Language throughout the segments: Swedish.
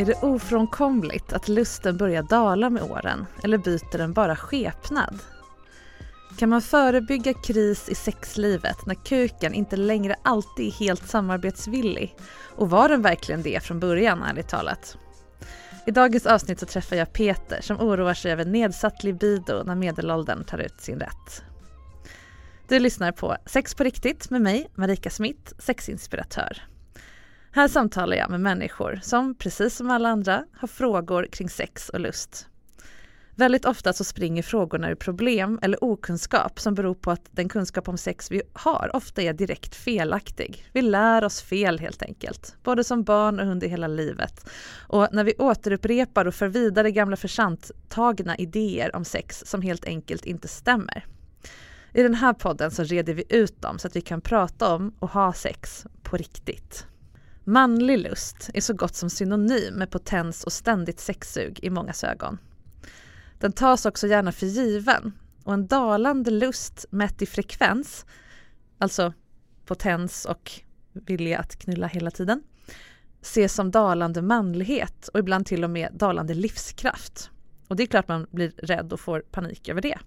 Är det ofrånkomligt att lusten börjar dala med åren eller byter den bara skepnad? Kan man förebygga kris i sexlivet när kuken inte längre alltid är helt samarbetsvillig? Och var den verkligen det från början, ärligt talat? I dagens avsnitt så träffar jag Peter som oroar sig över nedsatt libido när medelåldern tar ut sin rätt. Du lyssnar på Sex på riktigt med mig, Marika Smith, sexinspiratör. Här samtalar jag med människor som, precis som alla andra, har frågor kring sex och lust. Väldigt ofta så springer frågorna ur problem eller okunskap som beror på att den kunskap om sex vi har ofta är direkt felaktig. Vi lär oss fel helt enkelt, både som barn och under hela livet. Och när vi återupprepar och för vidare gamla försantagna idéer om sex som helt enkelt inte stämmer. I den här podden så reder vi ut dem så att vi kan prata om och ha sex på riktigt. Manlig lust är så gott som synonym med potens och ständigt sexsug i mångas ögon. Den tas också gärna för given och en dalande lust mätt i frekvens, alltså potens och vilja att knulla hela tiden, ses som dalande manlighet och ibland till och med dalande livskraft. Och det är klart man blir rädd och får panik över det.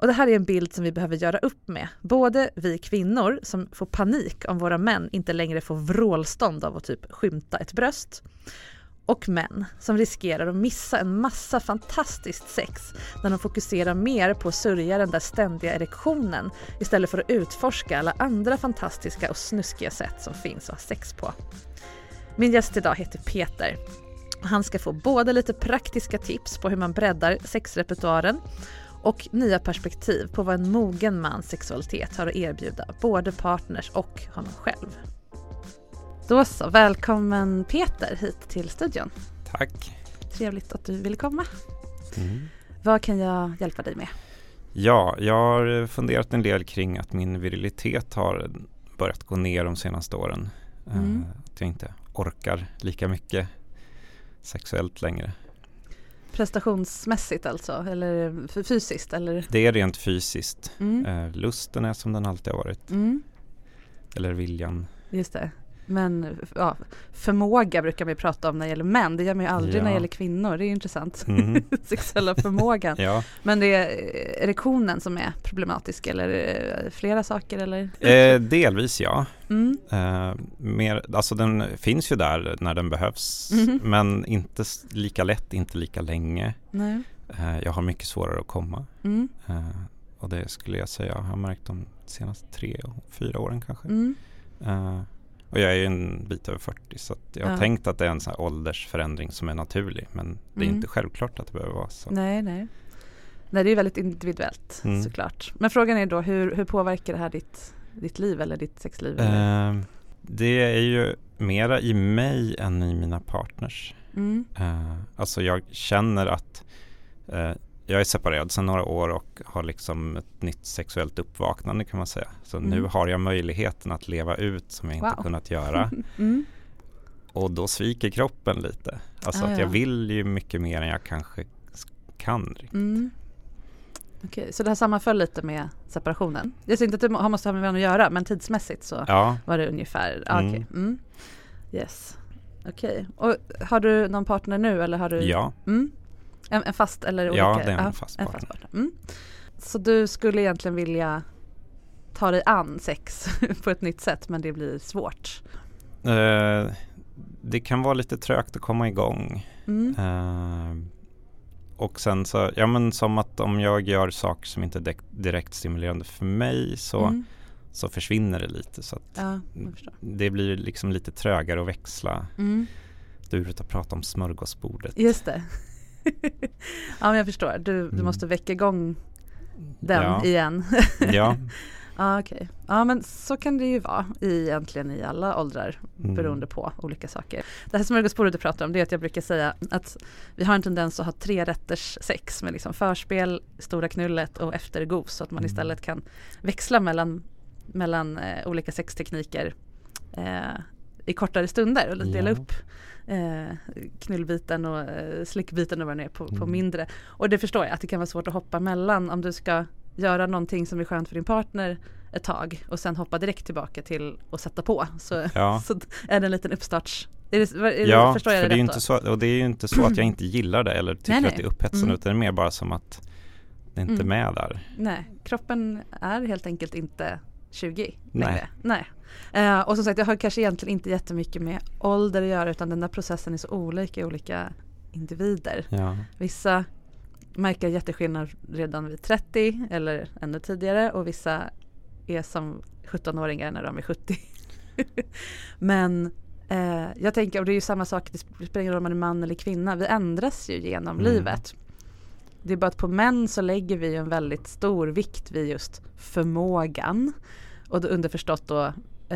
Och det här är en bild som vi behöver göra upp med. Både vi kvinnor som får panik om våra män inte längre får vrålstånd av att typ skymta ett bröst. Och män som riskerar att missa en massa fantastiskt sex när de fokuserar mer på att sörja den där ständiga erektionen istället för att utforska alla andra fantastiska och snuskiga sätt som finns att ha sex på. Min gäst idag heter Peter. Han ska få både lite praktiska tips på hur man breddar sexrepertoaren och nya perspektiv på vad en mogen mans sexualitet har att erbjuda både partners och honom själv. Då så, välkommen Peter hit till studion. Tack. Trevligt att du ville komma. Mm. Vad kan jag hjälpa dig med? Ja, jag har funderat en del kring att min virilitet har börjat gå ner de senaste åren. Mm. Att jag inte orkar lika mycket sexuellt längre. Prestationsmässigt alltså, eller fysiskt? Eller? Det är rent fysiskt. Mm. Eh, lusten är som den alltid har varit. Mm. Eller viljan. Just det. Men ja, förmåga brukar vi prata om när det gäller män. Det gör man ju aldrig Ja. när det gäller kvinnor. Det är ju intressant. Mhm. Sexuella förmågan. Ja, Men det är erektionen som är problematisk eller eh, flera saker eller? eh, delvis ja. Mm. Eh, mer, alltså den finns ju där när den behövs Mhm. men inte lika lätt, inte lika länge. Nej. Eh, jag har mycket svårare att komma. Mm. Eh, och det skulle jag säga jag har märkt de senaste tre och fyra åren kanske. Och jag är ju en bit över 40 så jag har Ja. tänkt att det är en sån åldersförändring som är naturlig men det är Mm. inte självklart att det behöver vara så. Nej, nej. Nej, det är väldigt individuellt Mm. såklart. Men frågan är då hur, hur påverkar det här ditt, ditt liv eller ditt sexliv? Eh, det är ju mera i mig än i mina partners. Mm. Eh, alltså jag känner att eh, jag är separerad sedan några år och har liksom ett nytt sexuellt uppvaknande kan man säga. Så Mm. nu har jag möjligheten att leva ut som jag inte Wow. kunnat göra. Mm. Och då sviker kroppen lite. Alltså Ah, att ja. jag vill ju mycket mer än jag kanske kan. riktigt. Mm. Okej, så det här sammanföll lite med separationen? Jag ser inte att det måste ha med varandra att göra men tidsmässigt så Ja, var det ungefär, ah, Mm. okej. Mm. Yes. Okej, och har du någon partner nu eller har du? ja, Mm. En, en fast eller olika? Ja, det är en fast en partner. fast partner. Mm. Så du skulle egentligen vilja ta dig an sex på ett nytt sätt men det blir svårt? eh, det kan vara lite trögt att komma igång. Mm. Eh, och sen så, ja men som att om jag gör saker som inte är direkt, stimulerande för mig så, Mm. så försvinner det lite. Så Ja, det blir liksom lite trögare att växla. Mm. Du brukar prata om smörgåsbordet. Just det. Ja men jag förstår, du, du Mm. måste väcka igång den ja, igen. ja. Ja okej. Ja men så kan det ju vara i, egentligen i alla åldrar Mm. beroende på olika saker. Det här smörgåsbordet du pratar om det är att jag brukar säga att vi har en tendens att ha tre rätters sex med liksom förspel, stora knullet och eftergos så att man Mm. istället kan växla mellan, mellan eh, olika sextekniker eh, i kortare stunder och dela Ja. upp eh, knullbiten och eh, slickbiten och vad det är på, på Mm. mindre. Och det förstår jag att det kan vara svårt att hoppa mellan om du ska göra någonting som är skönt för din partner ett tag och sen hoppa direkt tillbaka till att sätta på. Så, Ja. så är det en liten uppstarts... Är det, är det, Ja, för det det är inte så, och det är ju inte så att jag inte gillar det eller tycker Nej, nej. att det är upphetsande Mm. utan det är mer bara som att det inte är Mm. med där. Nej, kroppen är helt enkelt inte 20 Nej. längre. Nej. Eh, och som sagt, jag har kanske egentligen inte jättemycket med ålder att göra utan den där processen är så olika i olika individer. Ja. Vissa märker jätteskillnad redan vid 30 eller ännu tidigare och vissa är som 17-åringar när de är 70. Men eh, jag tänker, och det är ju samma sak, det spelar ingen roll om man är man eller kvinna, vi ändras ju genom Mm. livet. Det är bara att på män så lägger vi en väldigt stor vikt vid just förmågan. Och då underförstått då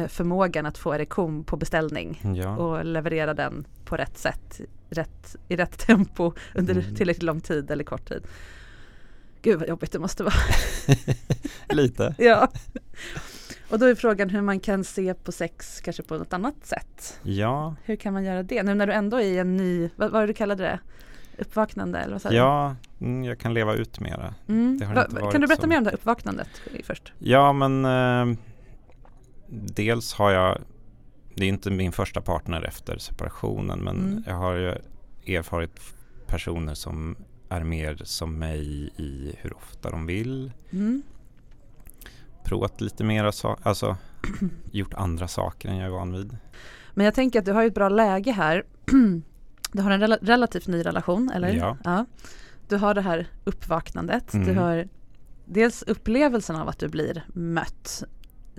förmågan att få erektion på beställning Ja. och leverera den på rätt sätt, rätt, i rätt tempo under Mm. tillräckligt lång tid eller kort tid. Gud vad jobbigt det måste vara. Lite. ja. Och då är frågan hur man kan se på sex kanske på något annat sätt. Ja, Hur kan man göra det? Nu när du ändå är i en ny, vad var det du kallade det? Uppvaknande eller vad sa du? ja mm, jag kan leva ut mera. Mm. kan du berätta så. mer om det här uppvaknandet först? Ja, men eh, dels har jag, det är inte min första partner efter separationen, men Mm. jag har ju erfarit personer som är mer som mig i hur ofta de vill. Mm. Provat lite mera, sa- alltså gjort andra saker än jag är van vid. Men jag tänker att du har ju ett bra läge här. Du har en rela- relativt ny relation, eller? Ja. Du har det här uppvaknandet. Du Mm. har dels upplevelsen av att du blir mött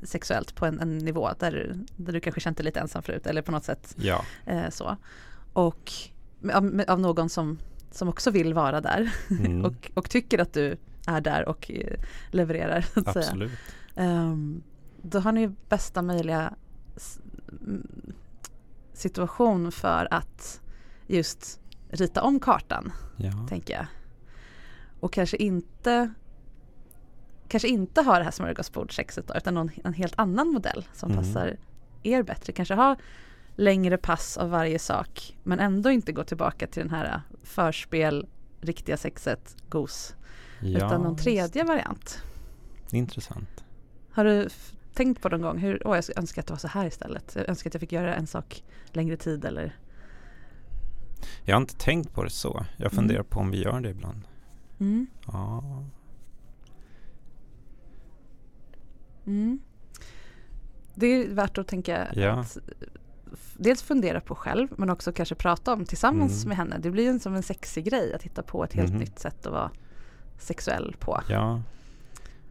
sexuellt på en, en nivå där, du- där du kanske känt dig lite ensam förut eller på något sätt Ja, eh, så. Och av, av någon som, som också vill vara där mm, och, och tycker att du är där och eh, levererar. Så att säga. absolut. Ehm, då har ni bästa möjliga situation för att just rita om kartan, Ja. tänker jag. Och kanske inte kanske inte ha det här smörgåsbordssexet då, utan någon, en helt annan modell som Mm. passar er bättre. Kanske ha längre pass av varje sak men ändå inte gå tillbaka till den här förspel, riktiga sexet, gos. ja, utan någon tredje variant. Intressant. Har du tänkt på någon gång hur, åh jag skulle önska att det var så här istället. Jag önskar att jag fick göra en sak längre tid eller Jag har inte tänkt på det så. Jag Mm. funderar på om vi gör det ibland. mm. Ja, Mm. Det är värt att tänka Ja. att dels fundera på själv men också kanske prata om tillsammans Mm. med henne. Det blir ju en, som en sexig grej att hitta på ett helt Mhm. nytt sätt att vara sexuell på. ja.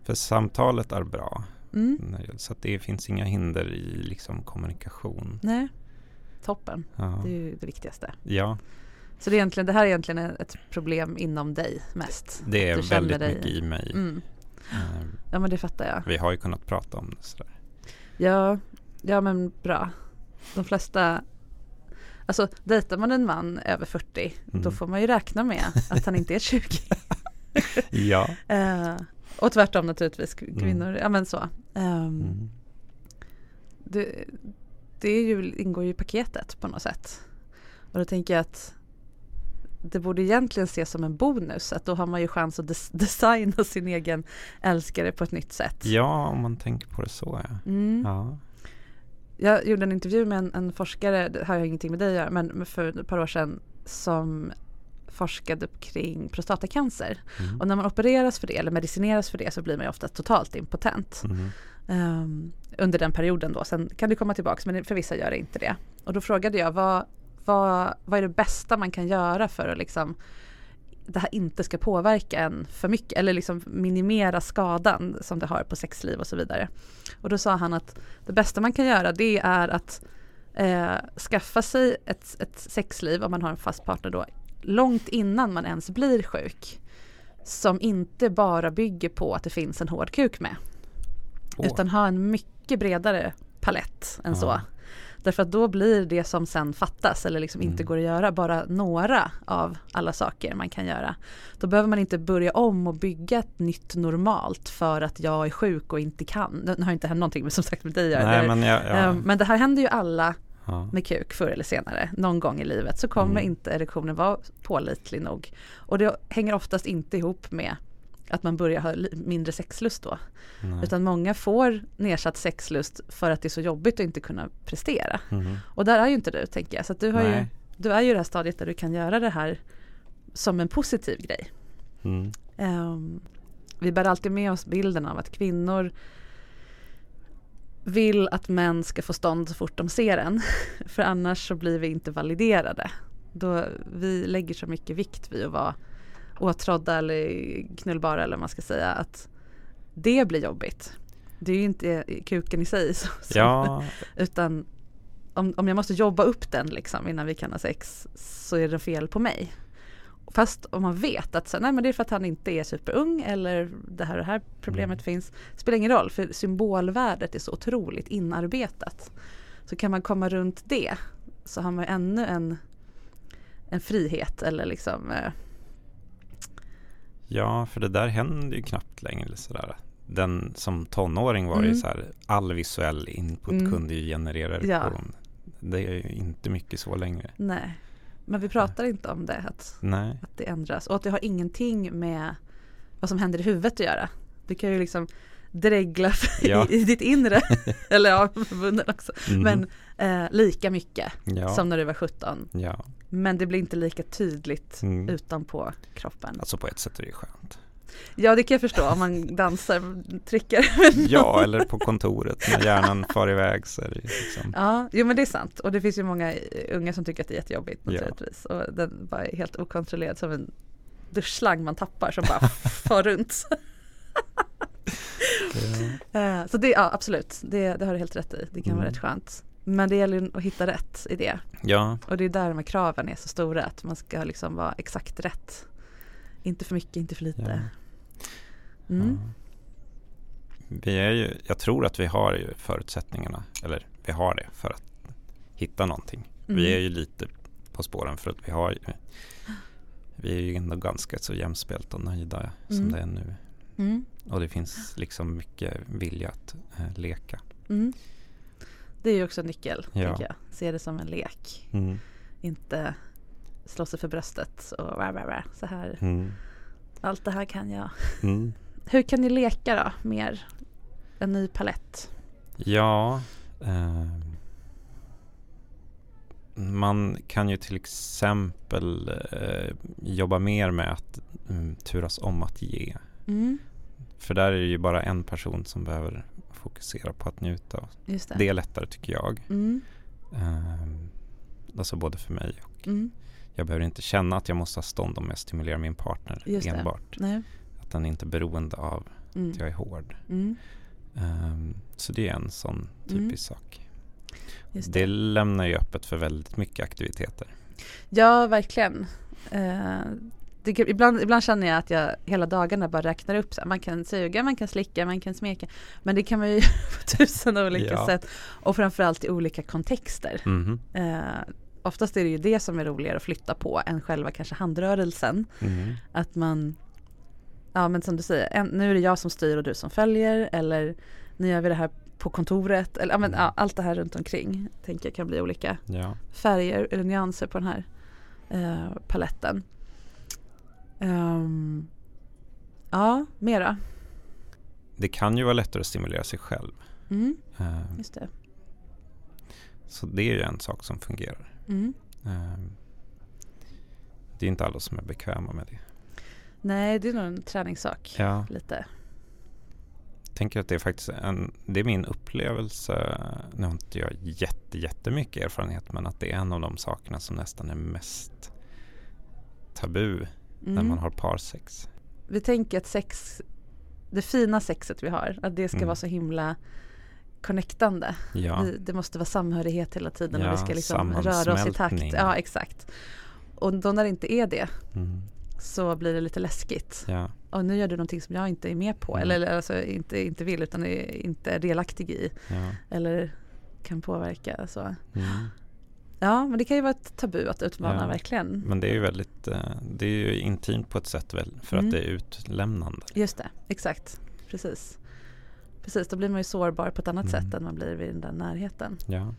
För samtalet är bra. Mm. Så det finns inga hinder i liksom kommunikation. Nej, toppen. Ja. Det är ju det viktigaste. ja. Så det, är egentligen, det här är egentligen ett problem inom dig mest? Det är väldigt dig- mycket i mig. Mm. Ja men det fattar jag. Vi har ju kunnat prata om det sådär. Ja, ja men bra. De flesta, alltså dejtar man en man över 40 då Mm. får man ju räkna med att han inte är 20. Ja. Eh, och tvärtom naturligtvis, Mm. kvinnor, ja men så. Ehm, Mm. det, det är ju, ingår ju i paketet på något sätt. Och då tänker jag att det borde egentligen ses som en bonus att då har man ju chans att des- designa sin egen älskare på ett nytt sätt. ja, om man tänker på det så ja. Mm. ja. Jag gjorde en intervju med en, en forskare, det har ju ingenting med dig att göra, men för ett par år sedan som forskade kring prostatacancer. Mm. Och när man opereras för det eller medicineras för det så blir man ju ofta totalt impotent. Mm. Ehm, under den perioden då. Sen kan det komma tillbaka men för vissa gör det inte det. Och då frågade jag vad, vad, vad är det bästa man kan göra för att liksom det här inte ska påverka en för mycket eller liksom minimera skadan som det har på sexliv och så vidare. Och då sa han att det bästa man kan göra det är att eh, skaffa sig ett, ett sexliv om man har en fast partner då långt innan man ens blir sjuk. Som inte bara bygger på att det finns en hård kuk med. Åh. Utan ha en mycket bredare palett än så. Därför att då blir det som sen fattas eller liksom inte Mm. går att göra bara några av alla saker man kan göra. Då behöver man inte börja om och bygga ett nytt normalt för att jag är sjuk och inte kan. Nu har inte hänt någonting med, som sagt med dig. Nej, men, jag, ja. Ehm, men det här händer ju alla ja. med kuk förr eller senare. Någon gång i livet så kommer Mm. inte erektionen vara pålitlig nog. Och det hänger oftast inte ihop med att man börjar ha mindre sexlust då. Nej. Utan många får nedsatt sexlust för att det är så jobbigt att inte kunna prestera. Mm. Och där är ju inte du tänker jag. Så du, har ju, du är ju i det här stadiet där du kan göra det här som en positiv grej. Mm. Ehm, vi bär alltid med oss bilden av att kvinnor vill att män ska få stånd så fort de ser en. För annars så blir vi inte validerade. Då vi lägger så mycket vikt vid att vara åtrådda eller knullbara eller vad man ska säga. Att det blir jobbigt. Det är ju inte kuken i sig. Som- Ja, Utan om, om jag måste jobba upp den liksom innan vi kan ha sex så är det fel på mig. Fast om man vet att så, nej, men det är för att han inte är superung eller det här och det här problemet Mm. finns. Spelar ingen roll för symbolvärdet är så otroligt inarbetat. Så kan man komma runt det så har man ännu en, en frihet eller liksom eh, ja, för det där händer ju knappt längre sådär. Den som tonåring var Mm. ju så här, all visuell input Mm. kunde ju generera Ja. erektion. Det är ju inte mycket så längre. nej. Men vi pratar inte om det. Att, Nej. att det ändras och att det har ingenting med vad som händer i huvudet att göra. Du kan ju liksom dregla Ja. i, i ditt inre, eller ja, munnen också, Mhm. men eh, lika mycket ja. som när du var 17. ja. Men det blir inte lika tydligt Mm. utanpå kroppen. Alltså på ett sätt är det skönt. Ja det kan jag förstå om man dansar, trycker. Ja, eller på kontoret när hjärnan far iväg så är det liksom. Ja, jo men det är sant. Och det finns ju många unga som tycker att det är jättejobbigt Ja. naturligtvis. Och den bara är helt okontrollerad som en duschslang man tappar som bara far runt. Eh, Så det, ja absolut, det, det har du helt rätt i. Det kan vara Mm. rätt skönt. Men det gäller att hitta rätt i det. Ja, Och det är där de här kraven är så stora, att man ska liksom vara exakt rätt. Inte för mycket, inte för lite. Mm. ja. Vi är ju, jag tror att vi har ju förutsättningarna, eller vi har det för att hitta någonting. Mm. Vi är ju lite på spåren för att vi har ju, vi är ju ändå ganska så jämspelt och nöjda som Mm. det är nu. Mm. Och det finns liksom mycket vilja att eh, leka. Det är ju också en nyckel, Ja. jag. Se det som en lek. Mm. Inte slå sig för bröstet och rah, rah, rah, så här. Mm. Allt det här kan jag. Mm. Hur kan ni leka då, mer? En ny palett. Ja, eh, man kan ju till exempel eh, jobba mer med att mm, turas om att ge. Mm. För där är det ju bara en person som behöver fokusera på att njuta. Det. Det är lättare tycker jag. Mm. Eh, alltså både för mig och Mm. jag behöver inte känna att jag måste ha stånd om jag stimulerar min partner Just enbart. Att den inte är beroende av Mm. att jag är hård. Mm. Eh, så det är en sån typisk Mm. sak. Just Det det. lämnar ju öppet för väldigt mycket aktiviteter. Ja, verkligen. Eh, det, ibland, ibland känner jag att jag hela dagarna bara räknar upp. Så här, man kan suga, man kan slicka, man kan smeka. Men det kan man ju på tusen olika Ja. sätt. Och framförallt i olika kontexter. Mhm. Eh, oftast är det ju det som är roligare att flytta på än själva kanske handrörelsen. Mm. Att man, ja men som du säger, en, nu är det jag som styr och du som följer. Eller nu gör vi det här på kontoret. Eller ja, men, ja, allt det här runt omkring tänker jag kan bli olika Ja. färger eller nyanser på den här eh, paletten. Ehm, ja, mera. Det kan ju vara lättare att stimulera sig själv. Mm, Eh, just det. Så det är ju en sak som fungerar. Mm. Eh, Det är inte alla som är bekväma med det. Nej, det är nog en träningssak. Ja, Lite. jag tänker att det är faktiskt en, det är min upplevelse, nu har inte jag jätte, jättemycket erfarenhet, men att det är en av de sakerna som nästan är mest tabu när Mm. man har parsex. Vi tänker att sex, det fina sexet vi har, att det ska Mm. vara så himla connectande. Ja, Vi, det måste vara samhörighet hela tiden och Ja, vi ska liksom röra oss i takt. Ja, exakt. Och då när det inte är det mm, så blir det lite läskigt. ja, Och nu gör du någonting som jag inte är med på. Mm. Eller, alltså inte, inte vill utan är inte är delaktig i. Eller kan påverka. Så. Ja, men det kan ju vara ett tabu att utmana Ja. verkligen. Men det är ju väldigt, eh, det är ju intimt på ett sätt väl, för Mm. att det är utlämnande. Just det, exakt. Precis. Precis, då blir man ju sårbar på ett annat Mm. sätt än man blir vid den där närheten. Ja,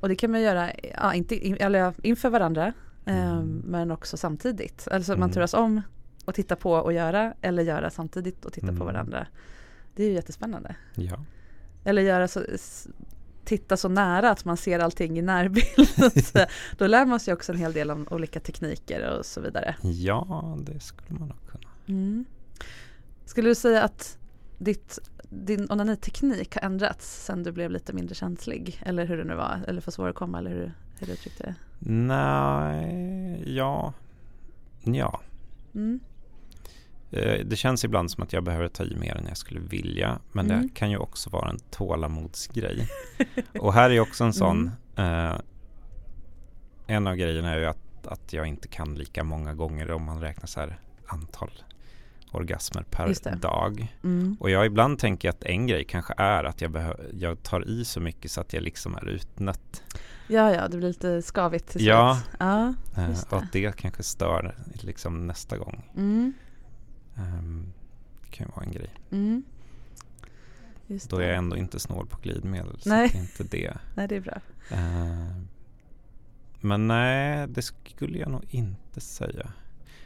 Och det kan man göra ja, inte, in- eller inför varandra eh, Mm. men också samtidigt. Alltså man Mm. turas om och titta på och göra eller göra samtidigt och titta på Mm. varandra. Det är ju jättespännande. ja. Eller göra så, titta så nära att man ser allting i närbild. Då lär man sig också en hel del om olika tekniker och så vidare. ja, det skulle man nog kunna. Mm. Skulle du säga att ditt, din onaniteknik har ändrats sen du blev lite mindre känslig? Eller hur det nu var, eller för svår att komma eller hur, hur du uttryckte det? Nej, ja, ja. Mm. Eh, Det känns ibland som att jag behöver ta i mer än jag skulle vilja. Men Mm. det kan ju också vara en tålamodsgrej. Och här är också en sån. Mm. Eh, en av grejerna är ju att, att jag inte kan lika många gånger om man räknar så här antal orgasmer per dag. Mm. Och jag ibland tänker att en grej kanske är att jag, behö- jag tar i så mycket så att jag liksom är utnött. Ja, ja, det blir lite skavigt till Ja. slut. Ja, Eh, Just och att det kanske stör liksom nästa gång. mm. Ehm, det kan ju vara en grej. Mm. Just Då är det. jag ändå inte snål på glidmedel. Så Nej. det är inte det. Nej, det är bra. Eh, men nej, det skulle jag nog inte säga.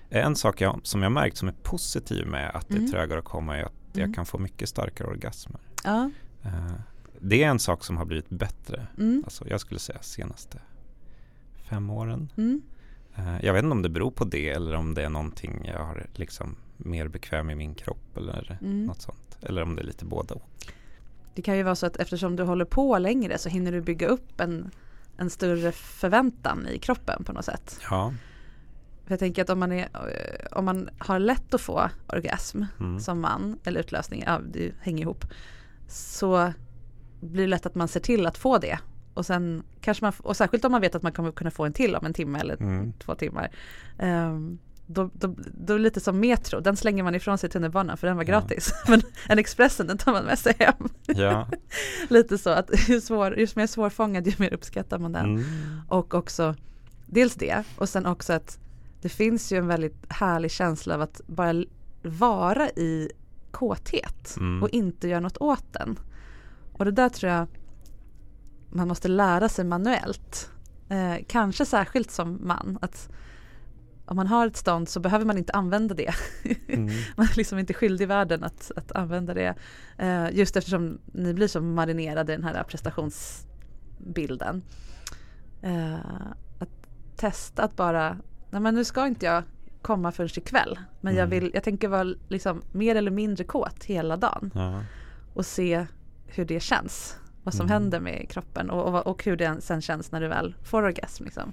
En sak jag, som jag märkt som är positiv med att det Mm. är trögare att komma är att Mm. jag kan få mycket starkare orgasmer. Ja. Eh, det är en sak som har blivit bättre. Mm. Alltså jag skulle säga senaste fem åren. Mm. Eh, jag vet inte om det beror på det eller om det är någonting jag har liksom mer bekväm i min kropp eller Mm. något sånt. Eller om det är lite både och. Det kan ju vara så att eftersom du håller på längre så hinner du bygga upp en, en större förväntan i kroppen på något sätt. Ja. För jag tänker att om man, är, eh, om man har lätt att få orgasm Mm. som man, eller utlösning, ja, det hänger ihop, så blir det lätt att man ser till att få det. Och, sen kanske man, och särskilt om man vet att man kommer kunna få en till om en timme eller Mm. två timmar. Ehm, då, då, då lite som Metro, den slänger man ifrån sig tunnelbanan för den var Ja. gratis. Men en Expressen den tar man med sig hem. Ja. lite så att ju, svår, ju mer svårfångad ju mer uppskattar man den. Mm. Och också dels det och sen också att det finns ju en väldigt härlig känsla av att bara vara i kåthet Mm. och inte göra något åt den. Och det där tror jag man måste lära sig manuellt. Eh, kanske särskilt som man. Att om man har ett stånd så behöver man inte använda det. Mm. man är liksom inte skyldig världen att, att använda det. Eh, just eftersom ni blir så marinerade i den här prestationsbilden. Eh, att testa att bara, nej men nu ska inte jag komma förrän ikväll. Men jag, Mm. vill, jag tänker vara liksom mer eller mindre kåt hela dagen. Ja. Och se hur det känns. Vad som Mm. händer med kroppen och, och, och hur det sen känns när du väl får orgasm. Liksom.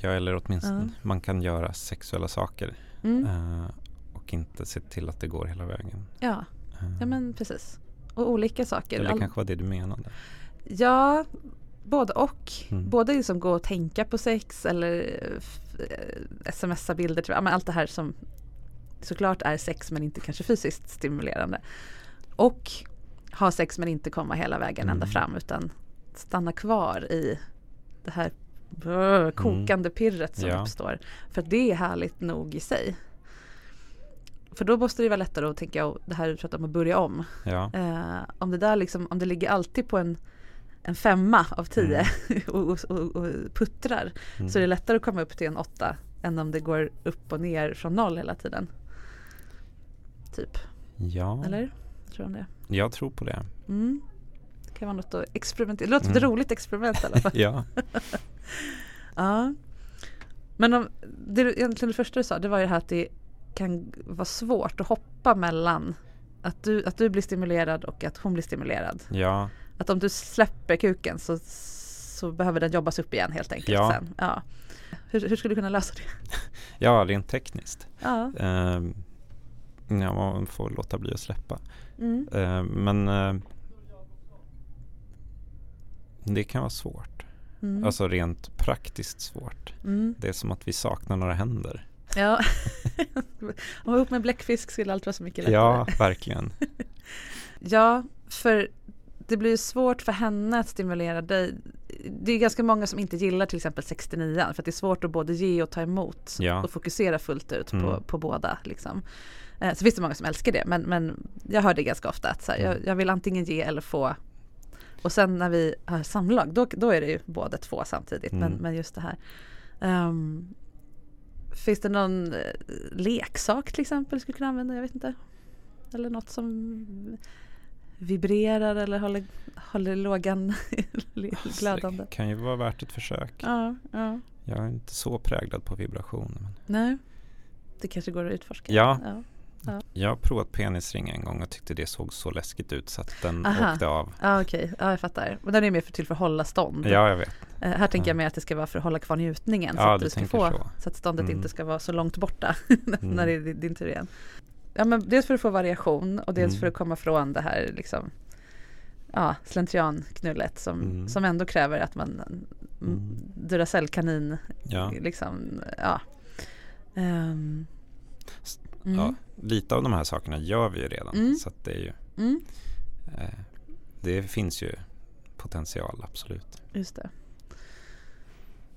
Ja, eller åtminstone Ja. man kan göra sexuella saker Mm. eh, och inte se till att det går hela vägen. Ja, Eh, ja men precis. Och olika saker. eller All- kanske var det du menade. Ja, både och. Mm. Både liksom gå och tänka på sex eller eh, smsa bilder. Ja, men allt det här som såklart är sex men inte kanske fysiskt stimulerande. Och ha sex men inte komma hela vägen ända Mm. fram utan stanna kvar i det här brr, kokande pirret som Mm. Ja. uppstår. För det är härligt nog i sig. För då måste det vara lättare att tänka, och det här du pratar om att börja om. Ja, Eh, om det där liksom, om det ligger alltid på en, en femma av tio och, och, och, och puttrar Mm. så är det lättare att komma upp till en åtta än om det går upp och ner från noll hela tiden. Typ, ja. eller? Jag tror om det. jag tror på det. Mm. Det kan vara något att experimentera. Det låter Mm. ett roligt experiment i alla fall. Ja, ja. Men om, det, egentligen det första du sa det var ju det här att det kan vara svårt att hoppa mellan att du, att du blir stimulerad och att hon blir stimulerad. ja, Att om du släpper kuken så, så behöver den jobbas upp igen helt enkelt Ja. sen. Ja. Hur, hur skulle du kunna lösa det? ja, rent tekniskt. Ja. Ehm, ja, man får låta bli att släppa. Mm. Ehm, men eh, det kan vara svårt. Mm. Alltså rent praktiskt svårt. Mm. Det är som att vi saknar några händer. Ja. Om man ihop med bläckfisk skulle allt vara så mycket lättare. Ja, verkligen. Ja, för det blir svårt för henne att stimulera dig. Det är ganska många som inte gillar till exempel 69 för att det är svårt att både ge och ta emot Ja. och fokusera fullt ut på, Mm. på båda. Liksom. Eh, Så finns det många som älskar det men, men jag hör det ganska ofta att så här, jag, Mm. jag vill antingen ge eller få. Och sen när vi har samlag då, då är det ju båda två samtidigt. Men, Mm. men just det här. Ehm, finns det någon eh, leksak till exempel du skulle kunna använda? Jag vet inte. Eller något som vibrerar eller håller, håller lågan glödande. Det kan ju vara värt ett försök. Ja, ja. Jag är inte så präglad på vibration. Men Nej. Det kanske går att utforska. Ja. ja. Jag har provat penisring en gång och tyckte det såg så läskigt ut så att den Aha. åkte av. Ja okej, ja, jag fattar. Men den är mer för till för att hålla stånd. Ja, jag vet. Eh, här tänker Ja. jag mer att det ska vara för att hålla kvar njutningen. så Ja, att du ska få, så. så. att ståndet Mm. inte ska vara så långt borta när Mm. det är din- din tur igen. Ja men dels för att få variation och dels Mm. för att komma från det här liksom Ja, slentrianknullet som, Mm. som ändå kräver att man mm. Mm. Duracell-kanin Ja. liksom, ja. S- mm. ja. Lite av de här sakerna gör vi ju redan. Mm. Så det är ju Mm, eh, Det finns ju potential, absolut. just det.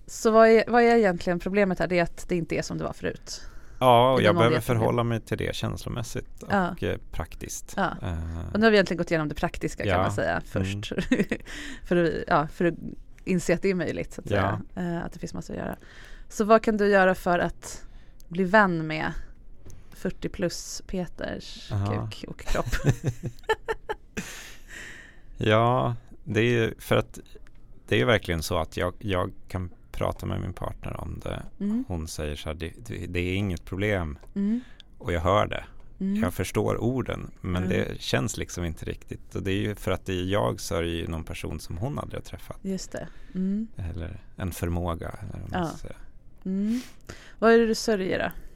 Så vad är, vad är egentligen problemet här? Det är att det inte är som det var förut. Ja, och jag behöver förhålla mig till det känslomässigt och eh, praktiskt. Ja. Eh, Och nu har vi egentligen gått igenom det praktiska kan Ja. man säga först. för, att, ja, för att inse att det är möjligt. Så att, säga. Eh, att det finns massor att göra. Så vad kan du göra för att bli vän med 40 plus Peters Aha. kuk och kropp? Ja, det är ju för att det är ju verkligen så att jag, jag kan prata med min partner om det. Mm. Hon säger så här, det, det, är inget problem Mm. och jag hör det. Mm. Jag förstår orden men det känns liksom inte riktigt. Och det är ju för att det är jag ju någon person som hon aldrig har träffat. Just det. Mm. Eller en förmåga. Eller vad man Ja. säga. Mm. Vad är det du sörjer då?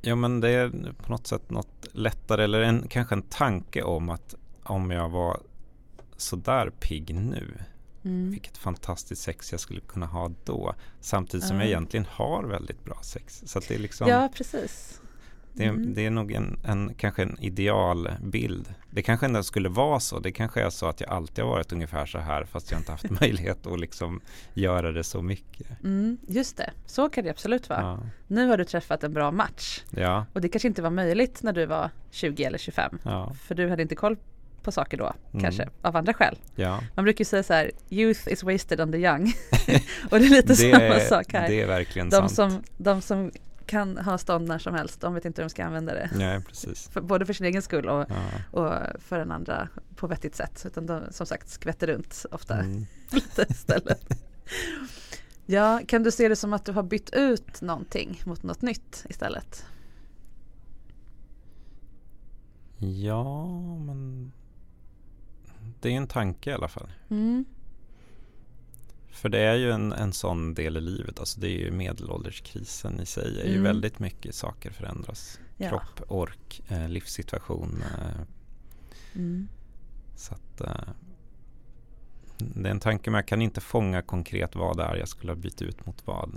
Ja men det är på något sätt något lättare eller en, kanske en tanke om att om jag var sådär pigg nu Mm. vilket fantastiskt sex jag skulle kunna ha då samtidigt som Ja. jag egentligen har väldigt bra sex. Så det är liksom Ja, precis. Det, Mm. det är nog en, en, kanske en idealbild. Det kanske ändå skulle vara så. Det kanske är så att jag alltid har varit ungefär så här fast jag inte haft möjlighet att liksom göra det så mycket. Mm. Just det, så kan det absolut vara. Ja, Nu har du träffat en bra match. ja, Och det kanske inte var möjligt när du var 20 eller 25. ja, För du hade inte koll på saker då, Mm. kanske, av andra skäl. ja. Man brukar ju säga så här, youth is wasted on the young. och det är lite Det samma är, sak här. det är verkligen De sant. som, de som kan ha stånd när som helst, de vet inte hur de ska använda det. Ja, precis. För, både för sin egen skull och, Ja. och för den andra på vettigt sätt. Utan de som sagt skvätter runt ofta Mm. lite istället. Ja, kan du se det som att du har bytt ut någonting mot något nytt istället? Ja, men det är en tanke i alla fall. Mm. För det är ju en, en sån del i livet. Alltså det är ju medelålderskrisen i sig. är ju Mm. väldigt mycket saker förändras. Ja. Kropp, ork, eh, livssituation. Eh, Mm. så att, eh, Det är en tanke men jag kan inte fånga konkret vad det är jag skulle ha bytt ut mot vad.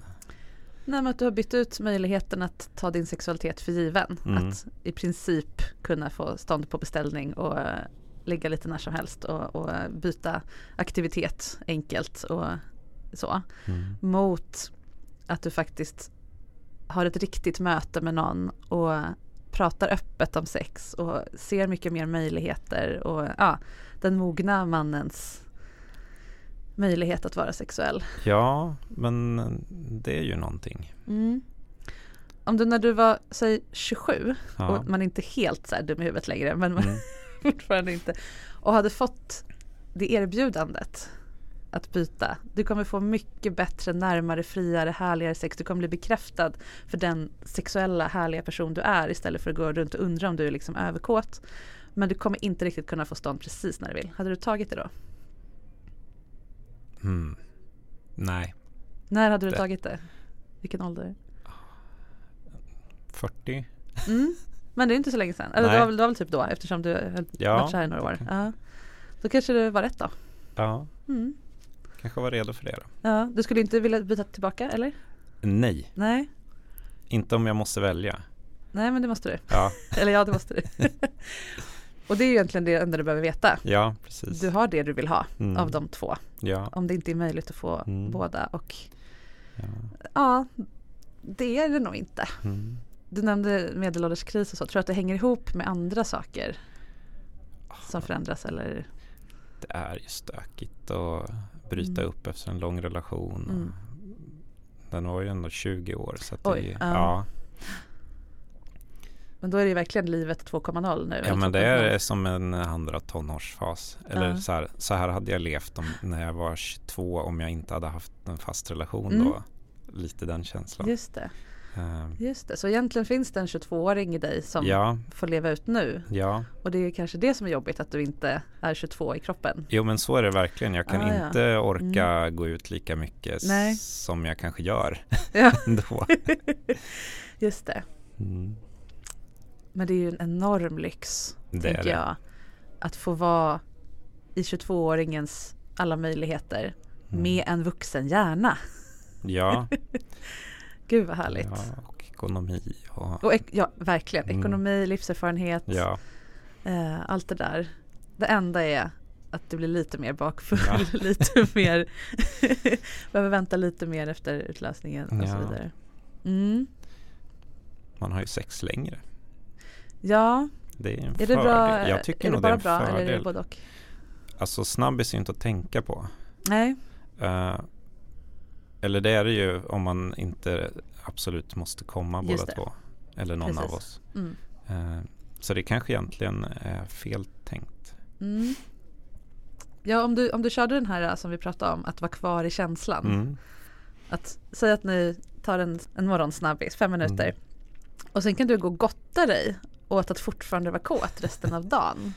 Nej men att du har bytt ut möjligheten att ta din sexualitet för given. Mm. Att i princip kunna få stånd på beställning och uh, ligga lite när som helst och, och byta aktivitet enkelt och så. Mm. Mot att du faktiskt har ett riktigt möte med någon och pratar öppet om sex och ser mycket mer möjligheter och ja, den mogna mannens möjlighet att vara sexuell. Ja, men det är ju någonting. Mm. Om du när du var, säg 27 Ja. och man är inte helt så här dum i huvudet längre men Mm. fortfarande inte och hade fått det erbjudandet att byta. Du kommer få mycket bättre, närmare, friare, härligare sex. Du kommer bli bekräftad för den sexuella, härliga person du är istället för att gå runt och undra om du är liksom överkåt. Men du kommer inte riktigt kunna få stånd precis när du vill. Hade du tagit det då? Mm. Nej, När hade du Det- tagit det? Vilken ålder? 40? Mm. Men det är inte så länge sedan. Eller det var, väl, det var väl typ då eftersom du höll Ja, varit så här i några år. Ja. Då kanske det var rätt då. Ja, Mm. Kanske var redo för det då. Ja, du skulle inte vilja byta tillbaka eller? Nej, Nej, inte om jag måste välja. nej men det måste du. Ja, Eller ja, det måste du. Och det är ju egentligen det enda du behöver veta. ja precis. Du har det du vill ha Mm. av de två. Ja, Om det inte är möjligt att få Mm. båda. Och ja. ja, det är det nog inte. Mm. Du nämnde medelålderskris och så. Tror du att det hänger ihop med andra saker som förändras eller? Det är ju stökigt att bryta Mm. upp efter en lång relation. Mm. Den var ju ändå 20 år. Så Oj, det, ja. ja. Men då är det ju verkligen livet 2.0 nu. Ja men det 2.0. är som en andra tonårsfas. Eller Ja. så, här, så här hade jag levt om, när jag var 22 om jag inte hade haft en fast relation Mm. då. Lite den känslan. Just det, just det. Så egentligen finns det en 22-åring i dig som ja, får leva ut nu. ja. Och det är kanske det som är jobbigt att du inte är 22 i kroppen. Jo men så är det verkligen. Jag kan Ah, ja. Mm. inte orka gå ut lika mycket Nej. som jag kanske gör Ja, ändå. just det. Mm. Men det är ju en enorm lyx, Det tänker jag. Att få vara i 22-åringens alla möjligheter Mm. med en vuxen hjärna. Ja, Gud vad härligt. ja, och ekonomi och Och ek- ja, verkligen. Mm. Ekonomi, livserfarenhet, ja, eh, allt det där. Det enda är att du blir lite mer bakfull, Ja. lite mer, behöver vänta lite mer efter utlösningen och så Ja. vidare. Mm. man har ju sex längre. Ja, Det är en är det bra? Jag tycker är det nog det är bara en bra fördel. eller är det både och? Alltså snabbis är ju inte att tänka på. Nej, Eh, eller det är det ju om man inte absolut måste komma Just båda det. två. Eller någon av Precis. oss. mm. Eh, så det kanske egentligen är fel tänkt. Mm. Ja, om du, om du körde den här som vi pratade om, att vara kvar i känslan. Mm. Att säga att ni tar en, en morgonsnabbis, fem minuter. Mm. Och sen kan du gå och gotta dig åt att fortfarande vara kåt resten av dagen.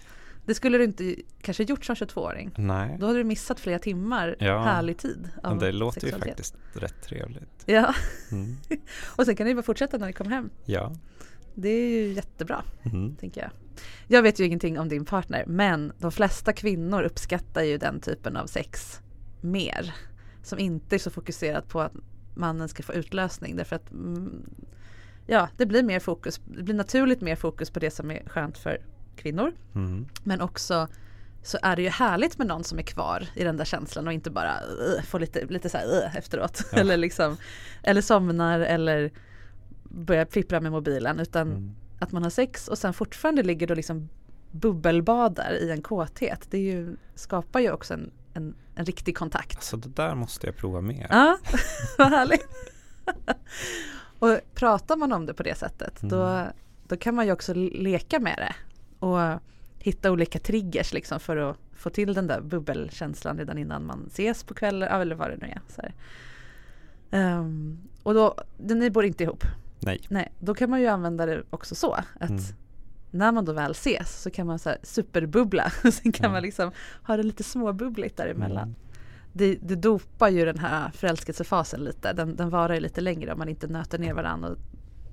Det skulle du inte kanske gjort som 22-åring. Nej, Då hade du missat flera timmar Ja. härlig tid. Av det låter ju faktiskt rätt trevligt. Ja, Mm. och sen kan ni bara fortsätta när ni kommer hem. Ja. Det är ju jättebra, Mm. tänker jag. Jag vet ju ingenting om din partner, men de flesta kvinnor uppskattar ju den typen av sex mer. Som inte är så fokuserat på att mannen ska få utlösning. Därför att mm, ja, det blir mer fokus, det blir naturligt mer fokus på det som är skönt för kvinnor. Mm. Men också så är det ju härligt med någon som är kvar i den där känslan och inte bara uh, får lite, lite så här uh, efteråt. Ja. eller, liksom, eller somnar eller börjar flippra med mobilen. Utan Mm. att man har sex och sen fortfarande ligger och liksom bubbelbadar i en kåthet. Det är ju, skapar ju också en, en, en riktig kontakt. Alltså det där måste jag prova mer. Ja, vad härligt. och pratar man om det på det sättet Mm. då, då kan man ju också leka med det och hitta olika triggers liksom för att få till den där bubbelkänslan redan innan man ses på kvällen eller vad det nu är. Så här. Ehm, och då, ni bor inte ihop. Nej. Nej, då kan man ju använda det också så att Mm. när man då väl ses så kan man så superbubbla och sen kan Ja. man liksom ha det lite småbubbligt däremellan. Mm. Det, det dopar ju den här förälskelsefasen lite. Den, den varar ju lite längre om man inte nöter ner varandra och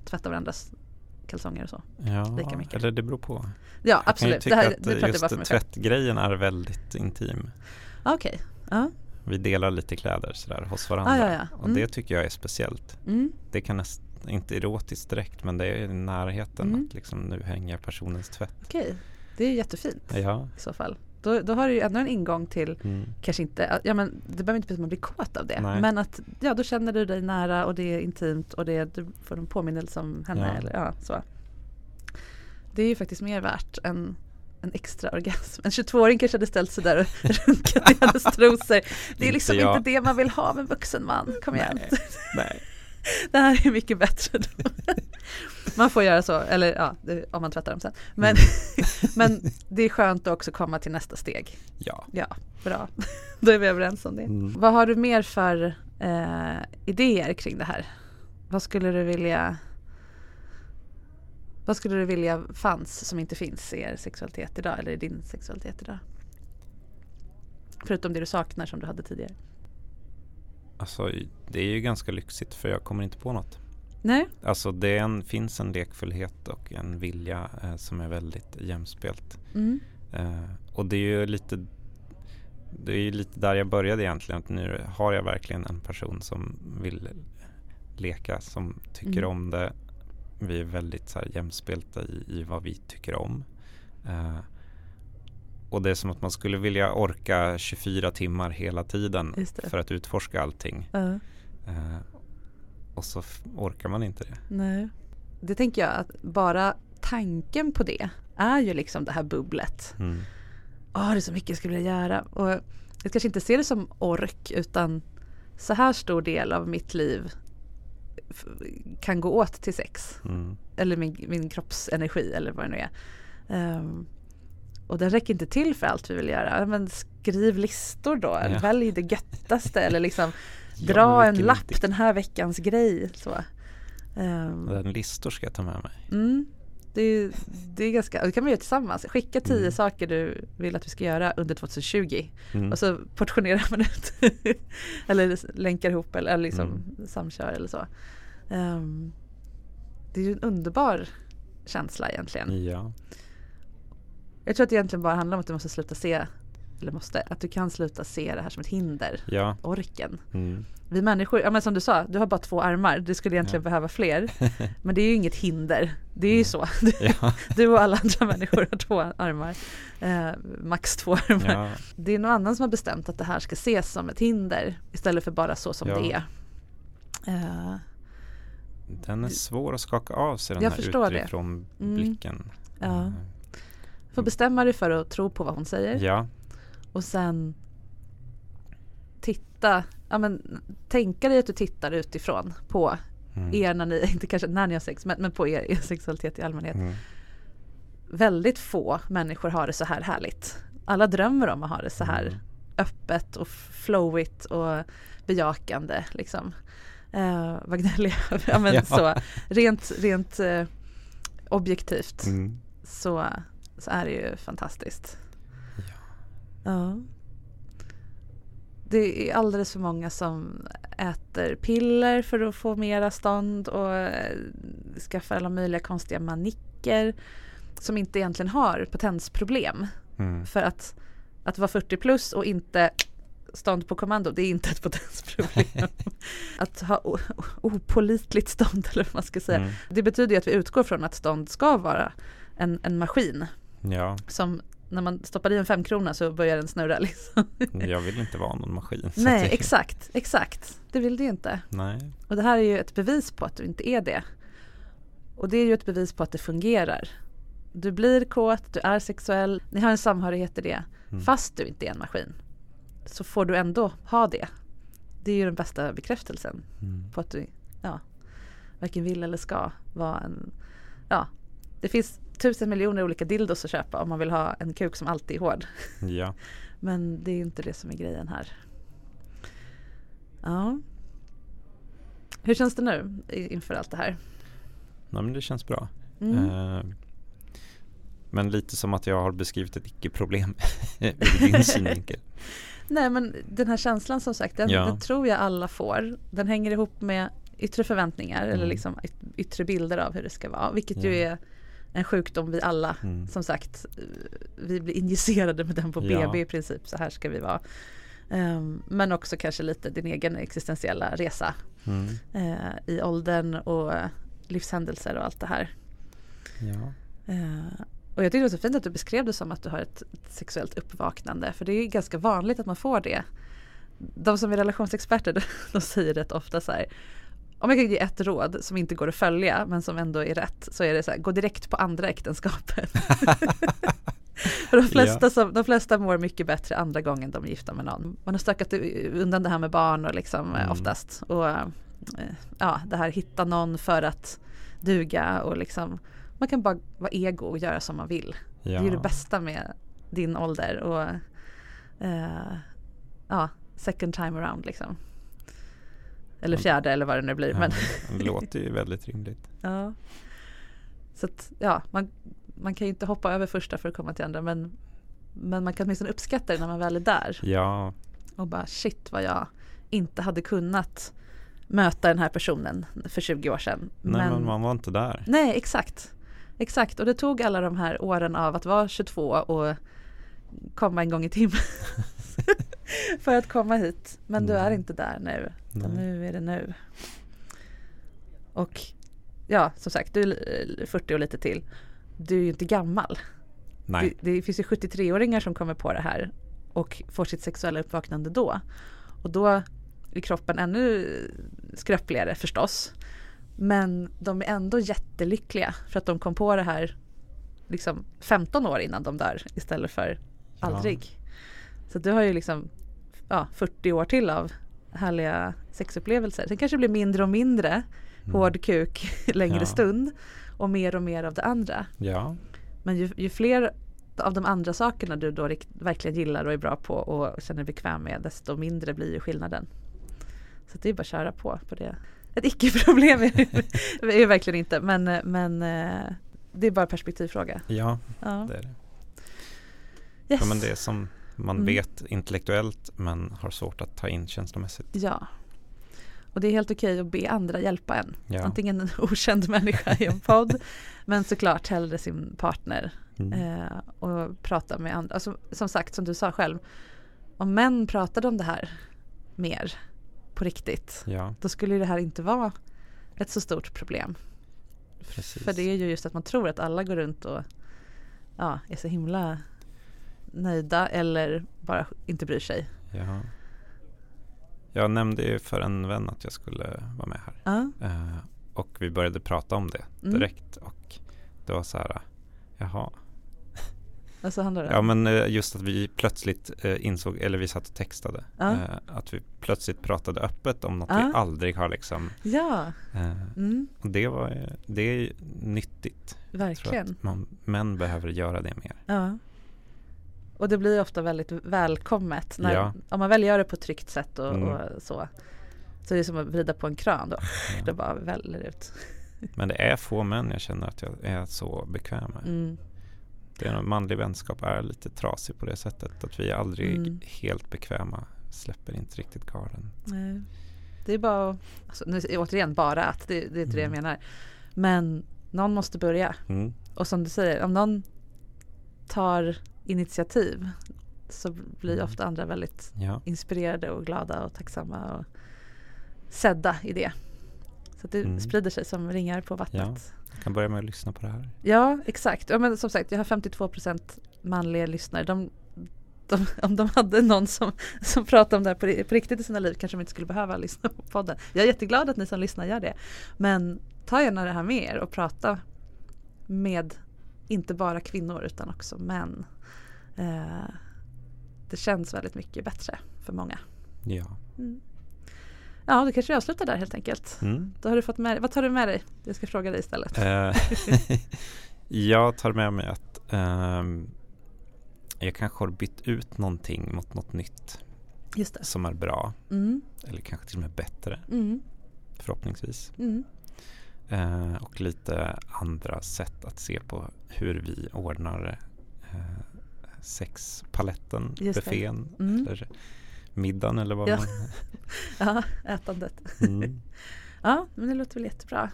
tvättar varandras kalsonger och så. Ja, Lika mycket. eller det beror på. Ja Jag kan ju absolut, det tycka här att just tvättgrejen är väldigt intim. Okej, Ja. Vi delar lite kläder sådär hos varandra. Ah, ja, ja. Och Mm. det tycker jag är speciellt. Mm. Det kan nästan, inte erotiskt direkt men det är närheten Mm. att liksom nu hänger personens tvätt. Okej, det är jättefint Ja. i så fall. Då, då har du ju ändå en ingång till Mm. kanske inte, ja men det behöver inte betyda att man blir kåt av det. Nej. Men att ja, då känner du dig nära och det är intimt och det, du får en påminnelse om henne. Ja. Eller, ja, så. Det är ju faktiskt mer värt än en extra orgasm. En 22-åring kanske hade ställt sig där och runkat i hennes trosor. Det är Inte liksom jag. inte det man vill ha av en vuxen man. Kom igen. Nej. Nej. Det här är mycket bättre. Man får göra så, eller ja, om man tvättar dem sen. Men, men det är skönt att också komma till nästa steg. Ja. Ja, bra. Då är vi överens om det. Mm. Vad har du mer för eh, idéer kring det här? Vad skulle du vilja Vad skulle du vilja fanns som inte finns i er sexualitet idag eller i din sexualitet idag? Förutom det du saknar som du hade tidigare. Alltså det är ju ganska lyxigt för jag kommer inte på något. Nej? Alltså det en, finns en lekfullhet och en vilja eh, som är väldigt jämspelt. Mm. Eh, och det är ju lite det är ju lite där jag började egentligen. Att nu har jag verkligen en person som vill leka, som tycker Mm. om det. Vi är väldigt så här jämspelta i, i vad vi tycker om. Eh, och det är som att man skulle vilja orka 24 timmar hela tiden för att utforska allting. Ja. Eh, och så orkar man inte det. Nej. Det tänker jag att bara tanken på det är ju liksom det här bubblet. Mm. Åh, det är så mycket jag skulle vilja göra. Och jag kanske inte ser det som ork utan så här stor del av mitt liv kan gå åt till sex. Mm. Eller min, min kroppsenergi eller vad det nu är. Ehm, och den räcker inte till för allt vi vill göra. Ja, Men skriv listor då. Ja. Välj det göttaste eller liksom Ja, dra men en lapp idé. den här veckans grej. Så. Ehm, Den listor ska jag ta med mig. Mm. Det, är, det är ganska, det kan man göra tillsammans. Skicka tio Mm. saker du vill att vi ska göra under 2020 Mm. och så portionerar man ut eller länkar ihop eller, eller liksom Mm. samkör eller så. Ehm, det är ju en underbar känsla egentligen. Ja. Jag tror att det egentligen bara handlar om att du måste sluta se, eller måste, att du kan sluta se det här som ett hinder. Ja. Orken. Mm. Vi människor, ja men som du sa, du har bara två armar. Du skulle egentligen Ja. behöva fler. Men det är ju inget hinder. Det är ju så. Ja. Du och alla andra människor har två armar. Eh, max två armar. Det är någon annan som har bestämt att det här ska ses som ett hinder istället för bara så som det är. Eh, Den är svår att skaka av sig den Jag här förstår det. utifrån Mm. blicken. Ja. Får bestämma dig för att tro på vad hon säger Ja. och sen titta, ja men tänka dig att du tittar utifrån på Mm. er när ni, inte kanske när ni har sex, men, men på er, er sexualitet i allmänhet. Mm. Väldigt få människor har det så här härligt. Alla drömmer om att ha det så här Mm. öppet och flowigt och bejakande liksom. Eh, är. ja, men Ja. så Rent, rent eh, objektivt Mm. så, så är det ju fantastiskt. Ja. Ja. Det är alldeles för många som äter piller för att få mera stånd och eh, skaffar alla möjliga konstiga manicker som inte egentligen har potensproblem. Mm. För att, att vara 40 plus och inte stånd på kommando, det är inte ett potensproblem. att ha o- o- opålitligt stånd eller vad man ska säga. Mm. Det betyder ju att vi utgår från att stånd ska vara en, en maskin Ja, som när man stoppar i en femkrona så börjar den snurra. Liksom. jag vill inte vara någon maskin. Nej, det- exakt, exakt. Det vill du ju inte. Nej. Och det här är ju ett bevis på att du inte är det. Och det är ju ett bevis på att det fungerar. Du blir kåt, du är sexuell, ni har en samhörighet i det. Mm. Fast du inte är en maskin. Så får du ändå ha det. Det är ju den bästa bekräftelsen Mm. på att du ja, varken vill eller ska vara en... Ja, det finns tusen miljoner olika dildos att köpa om man vill ha en kuk som alltid är hård. Ja. Men det är inte det som är grejen här. Ja. Hur känns det nu inför allt det här? Nej, men det känns bra. Mm. Eh, men lite som att jag har beskrivit ett icke-problem ur din synvinkel. Nej men den här känslan som sagt, den, Ja. den tror jag alla får. Den hänger ihop med yttre förväntningar eller Mm. liksom yt- yttre bilder av hur det ska vara. Vilket ju Ja. är en sjukdom vi alla, Mm. som sagt, eh, vi blir injicerade med den på Ja. BB i princip. Så här ska vi vara. Um, men också kanske lite din egen existentiella resa Mm. uh, i åldern och livshändelser och allt det här. Ja. Uh, och jag tycker det var så fint att du beskrev det som att du har ett, ett sexuellt uppvaknande. För det är ganska vanligt att man får det. De som är relationsexperter de säger rätt ofta så här. Om jag kan ge ett råd som inte går att följa men som ändå är rätt så är det så här, gå direkt på andra äktenskapet. För de flesta, som, de flesta mår mycket bättre andra gången de är gifta med någon. Man har stökat undan det här med barn och liksom Mm. oftast. Och eh, ja, det här hitta någon för att duga och liksom man kan bara vara ego och göra som man vill. Ja. Det är det bästa med din ålder och eh, ja, second time around liksom. Eller fjärde eller vad det nu blir. Ja, Men, det låter ju väldigt rimligt. ja. Så att, ja, man, man kan ju inte hoppa över första för att komma till andra men, men man kan åtminstone uppskatta det när man väl är där. Ja, Och bara shit vad jag inte hade kunnat möta den här personen för 20 år sedan. nej men man var inte där. Nej, exakt. Exakt, och det tog alla de här åren av att vara 22 och komma en gång i timmen för att komma hit. Men du är Nej. inte där nu, nu är det nu. Och ja, som sagt, du är 40 och lite till. Du är ju inte gammal. Nej, Det, det finns ju 73-åringar som kommer på det här och får sitt sexuella uppvaknande då. Och då är kroppen ännu skröpligare förstås. Men de är ändå jättelyckliga för att de kom på det här liksom 15 år innan de dör istället för Ja. Så du har ju liksom ja, 40 år till av härliga sexupplevelser. Sen kanske det blir mindre och mindre hård kuk längre Mm. Ja. stund och mer och mer av det andra. ja, Men ju, ju fler av de andra sakerna du då verkligen gillar och är bra på och känner dig bekväm med desto mindre blir ju skillnaden. Så det är bara att köra på på det. Ett icke-problem är det verkligen inte men, men eh, det är bara perspektivfråga. ja Ja. det är det. Yes. Ja, men det som man Mm. vet intellektuellt men har svårt att ta in känslomässigt. Ja. Och det är helt okej att be andra hjälpa en. Ja. Antingen en okänd människa i en podd men såklart hellre sin partner Mm. eh, och prata med andra. Alltså, som sagt, som du sa själv, om män pratade om det här mer på riktigt, Ja, då skulle det här inte vara ett så stort problem. precis. För det är ju just att man tror att alla går runt och ja, är så himla nöjda eller bara inte bryr sig. Ja. Jag nämnde ju för en vän att jag skulle vara med här. Ja, Eh, och vi började prata om det Mm. direkt. Och det var så här, jaha. och så handlar det Ja men eh, just att vi plötsligt eh, insåg, eller vi satt och textade. Eh, Att vi plötsligt pratade öppet om något vi aldrig har liksom. Ja, mm, och det var det är nyttigt. Verkligen. man, män behöver göra det mer. Ja. Och det blir ofta väldigt välkommet. När, Ja. Om man väl gör det på ett tryggt sätt och, Mm. och så. Så är det som att vrida på en kran då. Ja. Det bara väller ut. Men det är få män jag känner att jag är så bekväm med. Mm. Det är, manlig vänskap är lite trasig på det sättet. Att vi är aldrig Mm. helt bekväma. Släpper inte riktigt garden. Nej. Det är bara alltså, nu, återigen bara att, det, det är inte det jag Mm. menar. Men någon måste börja. Mm. Och som du säger, om någon tar initiativ så blir Mm. ofta andra väldigt Ja, inspirerade och glada och tacksamma och sedda i det. Så det Mm. sprider sig som ringar på vattnet. jag kan börja med att lyssna på det här. Ja, exakt. Ja, men som sagt, jag har 52% manliga lyssnare. De, de, om de hade någon som, som pratade om det här på, på riktigt i sina liv kanske de inte skulle behöva lyssna på podden. Jag är jätteglad att ni som lyssnar gör det. Men ta gärna det här med er och prata med inte bara kvinnor utan också män. Eh, det känns väldigt mycket bättre för många. Ja. Mm. Ja, då kanske jag avslutar där helt enkelt. Mm. Då har du fått med Vad tar du med dig? Jag ska fråga dig istället. Eh, jag tar med mig att ehm, jag kanske har bytt ut någonting mot något nytt som är bra. Mm, Eller kanske till och med bättre mm, förhoppningsvis. Eh, och lite andra sätt att se på hur vi ordnar eh, sexpaletten, Just buffén Mm. eller middagen eller vad Ja. man... Ja, ätandet. Mm. Ja, men det låter väl jättebra.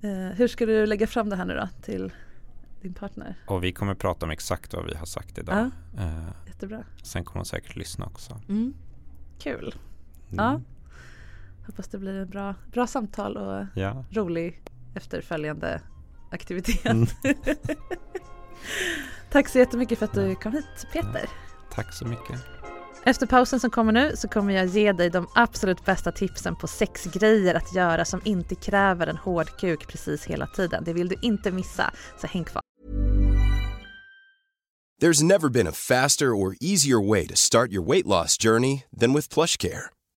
Eh, hur ska du lägga fram det här nu då till din partner. Och vi kommer prata om exakt vad vi har sagt idag. Ja, uh, jättebra. Sen kommer hon säkert lyssna också. Mm. Kul. Mm. Ja. Hoppas det blir en bra, bra samtal och ja. rolig efterföljande aktivitet. Mm. Tack så jättemycket för att du kom hit Peter. Tack så mycket. Efter pausen som kommer nu så kommer jag ge dig de absolut bästa tipsen på sex grejer att göra som inte kräver en hård kuk precis hela tiden. Det vill du inte missa, så häng kvar. There's never been a faster or easier way to start your weight loss journey than with PlushCare.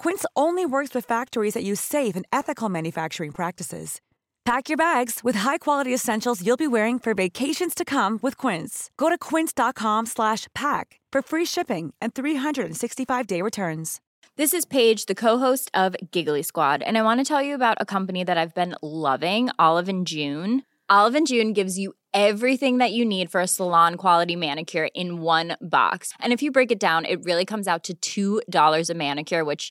Quince only works with factories that use safe and ethical manufacturing practices. Pack your bags with high-quality essentials you'll be wearing for vacations to come with Quince. Go to quince.com/pack for free shipping and 365-day returns. This is Paige, the co-host of Giggly Squad, and I want to tell you about a company that I've been loving, Olive and June. Olive and June gives you everything that you need for a salon quality manicure in one box. And if you break it down, it really comes out to $2 a manicure, which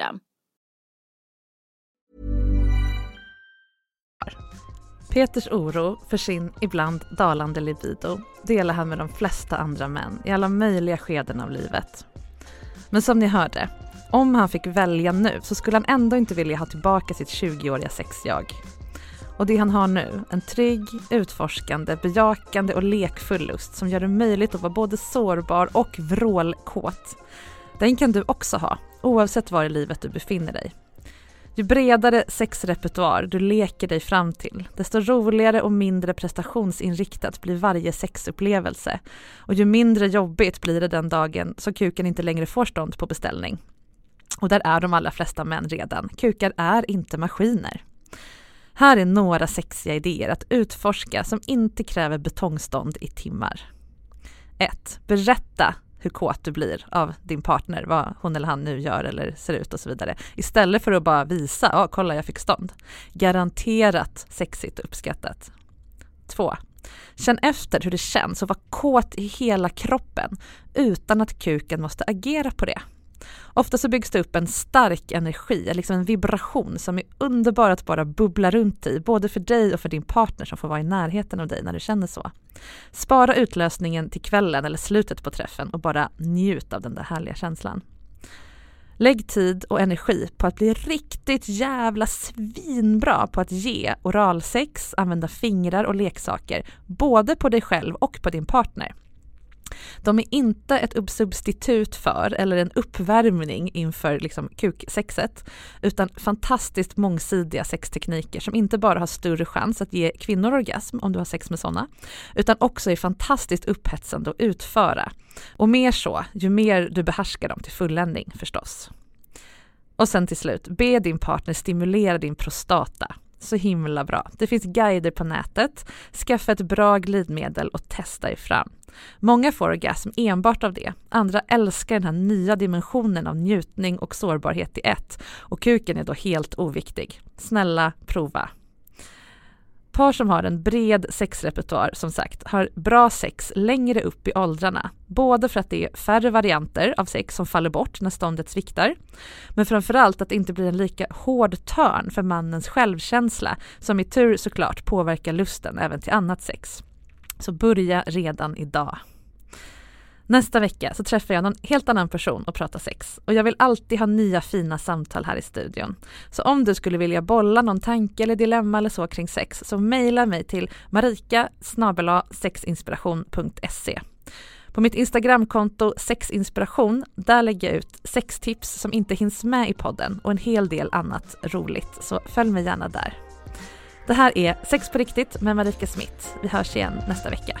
System. Peters oro för sin ibland dalande libido delar han med de flesta andra män i alla möjliga skeden av livet. Men som ni hörde, om han fick välja nu så skulle han ändå inte vilja ha tillbaka sitt 20-åriga sexjag. Och det han har nu, en trygg, utforskande, bejakande och lekfull lust som gör det möjligt att vara både sårbar och vrålkåt. Den kan du också ha oavsett var i livet du befinner dig. Ju bredare sexrepertoar du leker dig fram till, desto roligare och mindre prestationsinriktat blir varje sexupplevelse. Och ju mindre jobbigt blir det den dagen så kuken inte längre får stånd på beställning. Och där är de allra flesta män redan. Kukar är inte maskiner. Här är några sexiga idéer att utforska som inte kräver betongstånd i timmar. 1. Berätta hur kåt du blir av din partner, vad hon eller han nu gör eller ser ut och så vidare. Istället för att bara visa, ja kolla jag fick stånd. Garanterat sexigt och uppskattat. 2. Känn efter hur det känns att vara kåt i hela kroppen utan att kuken måste agera på det. Ofta så byggs det upp en stark energi, liksom en vibration som är underbar att bara bubbla runt i, både för dig och för din partner som får vara i närheten av dig när du känner så. Spara utlösningen till kvällen eller slutet på träffen och bara njut av den där härliga känslan. Lägg tid och energi på att bli riktigt jävla svinbra på att ge oralsex, använda fingrar och leksaker, både på dig själv och på din partner. De är inte ett substitut för eller en uppvärmning inför liksom kuksexet, utan fantastiskt mångsidiga sextekniker som inte bara har större chans att ge kvinnor orgasm om du har sex med sådana, utan också är fantastiskt upphetsande att utföra. Och mer så, ju mer du behärskar dem till fulländning förstås. Och sen till slut, be din partner stimulera din prostata. Så himla bra. Det finns guider på nätet. Skaffa ett bra glidmedel och testa er fram. Många får orgasm enbart av det. Andra älskar den här nya dimensionen av njutning och sårbarhet i ett. Och kuken är då helt oviktig. Snälla, prova. Par som har en bred sexrepertoar, som sagt, har bra sex längre upp i åldrarna. Både för att det är färre varianter av sex som faller bort när ståndet sviktar, men framförallt att det inte blir en lika hård törn för mannens självkänsla, som i tur såklart påverkar lusten även till annat sex. Så börja redan idag. Nästa vecka så träffar jag någon helt annan person och pratar sex. Och jag vill alltid ha nya fina samtal här i studion. Så om du skulle vilja bolla någon tanke eller dilemma eller så kring sex så mejla mig till marika sexinspiration.se. På mitt Instagramkonto sexinspiration, där lägger jag ut sextips som inte hinns med i podden och en hel del annat roligt. Så följ mig gärna där. Det här är Sex på riktigt med Marika Smith. Vi hörs igen nästa vecka.